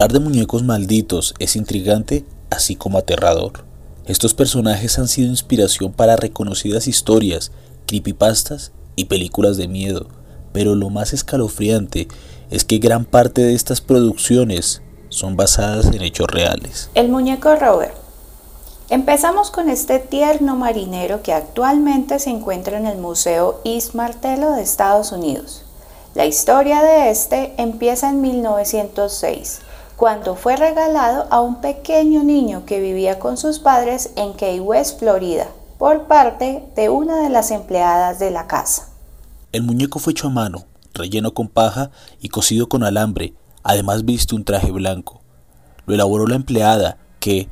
Hablar de muñecos malditos es intrigante así como aterrador. Estos personajes han sido inspiración para reconocidas historias, creepypastas y películas de miedo, pero lo más escalofriante es que gran parte de estas producciones son basadas en hechos reales. El muñeco Robert. Empezamos con este tierno marinero que actualmente se encuentra en el Museo East Martello de Estados Unidos. La historia de este empieza en 1906, cuando fue regalado a un pequeño niño que vivía con sus padres en Key West, Florida, por parte de una de las empleadas de la casa. El muñeco fue hecho a mano, relleno con paja y cosido con alambre, además viste un traje blanco. Lo elaboró la empleada, que,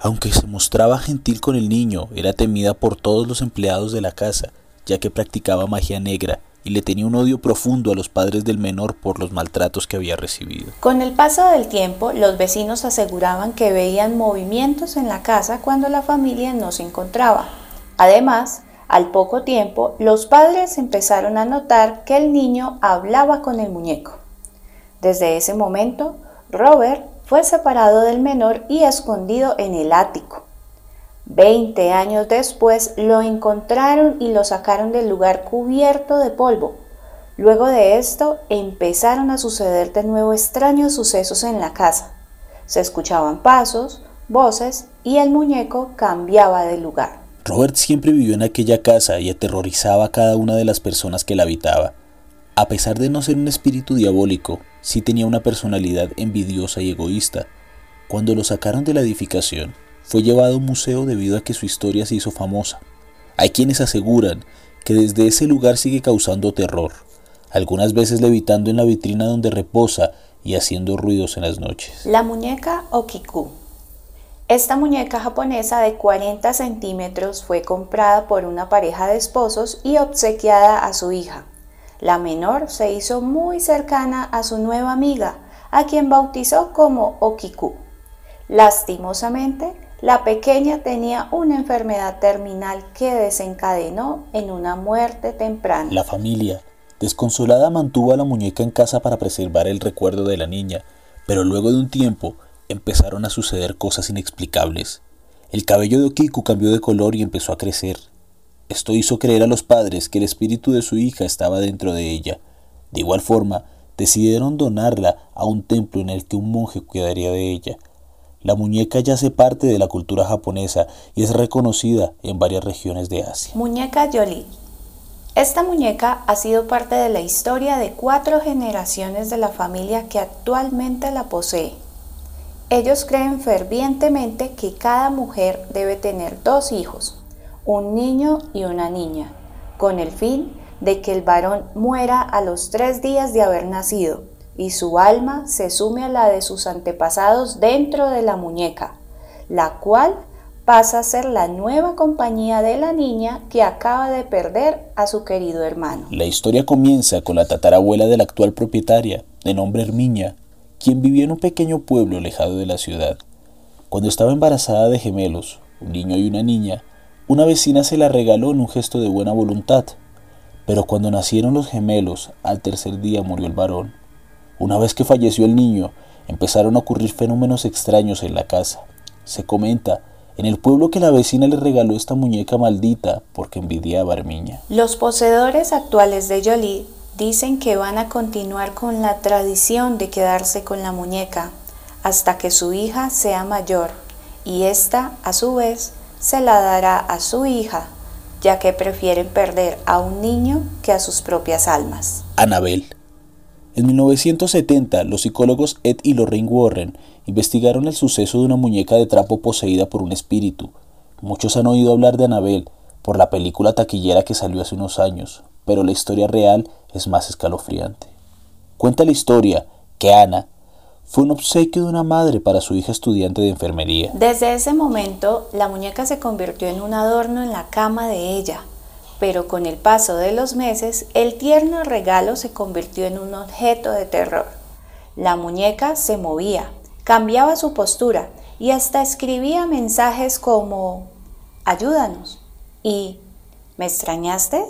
aunque se mostraba gentil con el niño, era temida por todos los empleados de la casa, ya que practicaba magia negra y le tenía un odio profundo a los padres del menor por los maltratos que había recibido. Con el paso del tiempo, los vecinos aseguraban que veían movimientos en la casa cuando la familia no se encontraba. Además, al poco tiempo, los padres empezaron a notar que el niño hablaba con el muñeco. Desde ese momento, Robert fue separado del menor y escondido en el ático. Veinte años después lo encontraron y lo sacaron del lugar cubierto de polvo. Luego de esto empezaron a suceder de nuevo extraños sucesos en la casa. Se escuchaban pasos, voces y el muñeco cambiaba de lugar. Robert siempre vivió en aquella casa y aterrorizaba a cada una de las personas que la habitaba. A pesar de no ser un espíritu diabólico, sí tenía una personalidad envidiosa y egoísta. Cuando lo sacaron de la edificación, fue llevado a un museo debido a que su historia se hizo famosa. Hay quienes aseguran que desde ese lugar sigue causando terror, algunas veces levitando en la vitrina donde reposa y haciendo ruidos en las noches. La muñeca Okiku. Esta muñeca japonesa de 40 centímetros fue comprada por una pareja de esposos y obsequiada a su hija. La menor se hizo muy cercana a su nueva amiga, a quien bautizó como Okiku. Lastimosamente, la pequeña tenía una enfermedad terminal que desencadenó en una muerte temprana. La familia, desconsolada, mantuvo a la muñeca en casa para preservar el recuerdo de la niña, pero luego de un tiempo empezaron a suceder cosas inexplicables. El cabello de Okiku cambió de color y empezó a crecer. Esto hizo creer a los padres que el espíritu de su hija estaba dentro de ella. De igual forma, decidieron donarla a un templo en el que un monje cuidaría de ella. La muñeca ya hace parte de la cultura japonesa y es reconocida en varias regiones de Asia. Muñeca Yoli. Esta muñeca ha sido parte de la historia de cuatro generaciones de la familia que actualmente la posee. Ellos creen fervientemente que cada mujer debe tener dos hijos, un niño y una niña, con el fin de que el varón muera a los tres días de haber nacido y su alma se sume a la de sus antepasados dentro de la muñeca, la cual pasa a ser la nueva compañía de la niña que acaba de perder a su querido hermano. La historia comienza con la tatarabuela de la actual propietaria, de nombre Herminia, quien vivía en un pequeño pueblo alejado de la ciudad. Cuando estaba embarazada de gemelos, un niño y una niña, una vecina se la regaló en un gesto de buena voluntad. Pero cuando nacieron los gemelos, al tercer día murió el varón. Una vez que falleció el niño, empezaron a ocurrir fenómenos extraños en la casa. Se comenta en el pueblo que la vecina le regaló esta muñeca maldita porque envidiaba a Armiña. Los poseedores actuales de Jolie dicen que van a continuar con la tradición de quedarse con la muñeca hasta que su hija sea mayor y ésta, a su vez, se la dará a su hija, ya que prefieren perder a un niño que a sus propias almas. Anabel en 1970, los psicólogos Ed y Lorraine Warren investigaron el suceso de una muñeca de trapo poseída por un espíritu. Muchos han oído hablar de Annabelle por la película taquillera que salió hace unos años, pero la historia real es más escalofriante. Cuenta la historia que Ana fue un obsequio de una madre para su hija estudiante de enfermería. Desde ese momento, la muñeca se convirtió en un adorno en la cama de ella, pero con el paso de los meses el tierno regalo se convirtió en un objeto de terror. La muñeca se movía, cambiaba su postura y hasta escribía mensajes como ayúdanos y ¿me extrañaste?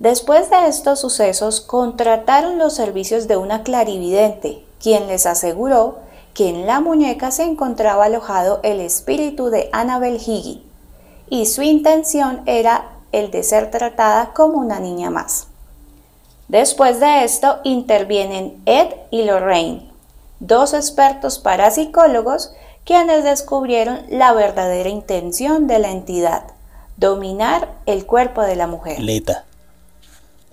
Después de estos sucesos contrataron los servicios de una clarividente, quien les aseguró que en la muñeca se encontraba alojado el espíritu de Annabel Higgin y su intención era el de ser tratada como una niña más. Después de esto intervienen Ed y Lorraine, dos expertos parapsicólogos quienes descubrieron la verdadera intención de la entidad, dominar el cuerpo de la mujer. Leta.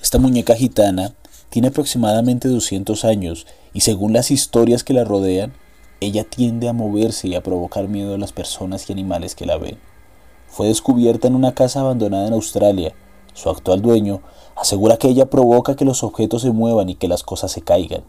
Esta muñeca gitana tiene aproximadamente 200 años y según las historias que la rodean, ella tiende a moverse y a provocar miedo a las personas y animales que la ven. Fue descubierta en una casa abandonada en Australia. Su actual dueño asegura que ella provoca que los objetos se muevan y que las cosas se caigan.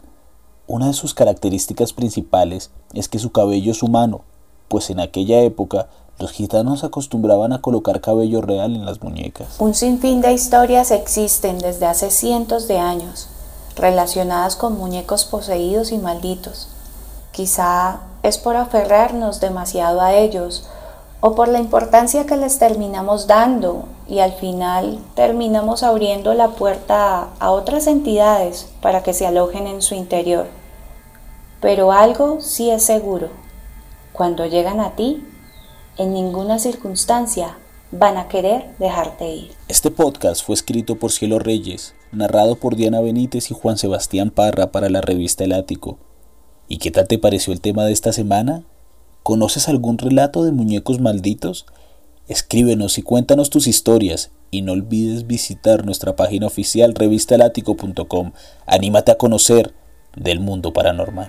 Una de sus características principales es que su cabello es humano, pues en aquella época los gitanos acostumbraban a colocar cabello real en las muñecas. Un sinfín de historias existen desde hace cientos de años, relacionadas con muñecos poseídos y malditos. Quizá es por aferrarnos demasiado a ellos o por la importancia que les terminamos dando y al final terminamos abriendo la puerta a otras entidades para que se alojen en su interior. Pero algo sí es seguro, cuando llegan a ti, en ninguna circunstancia van a querer dejarte ir. Este podcast fue escrito por Cielo Reyes, narrado por Diana Benítez y Juan Sebastián Parra para la revista El Ático. ¿Y qué tal te pareció el tema de esta semana? ¿Conoces algún relato de muñecos malditos? Escríbenos y cuéntanos tus historias y no olvides visitar nuestra página oficial revistalático.com. Anímate a conocer del mundo paranormal.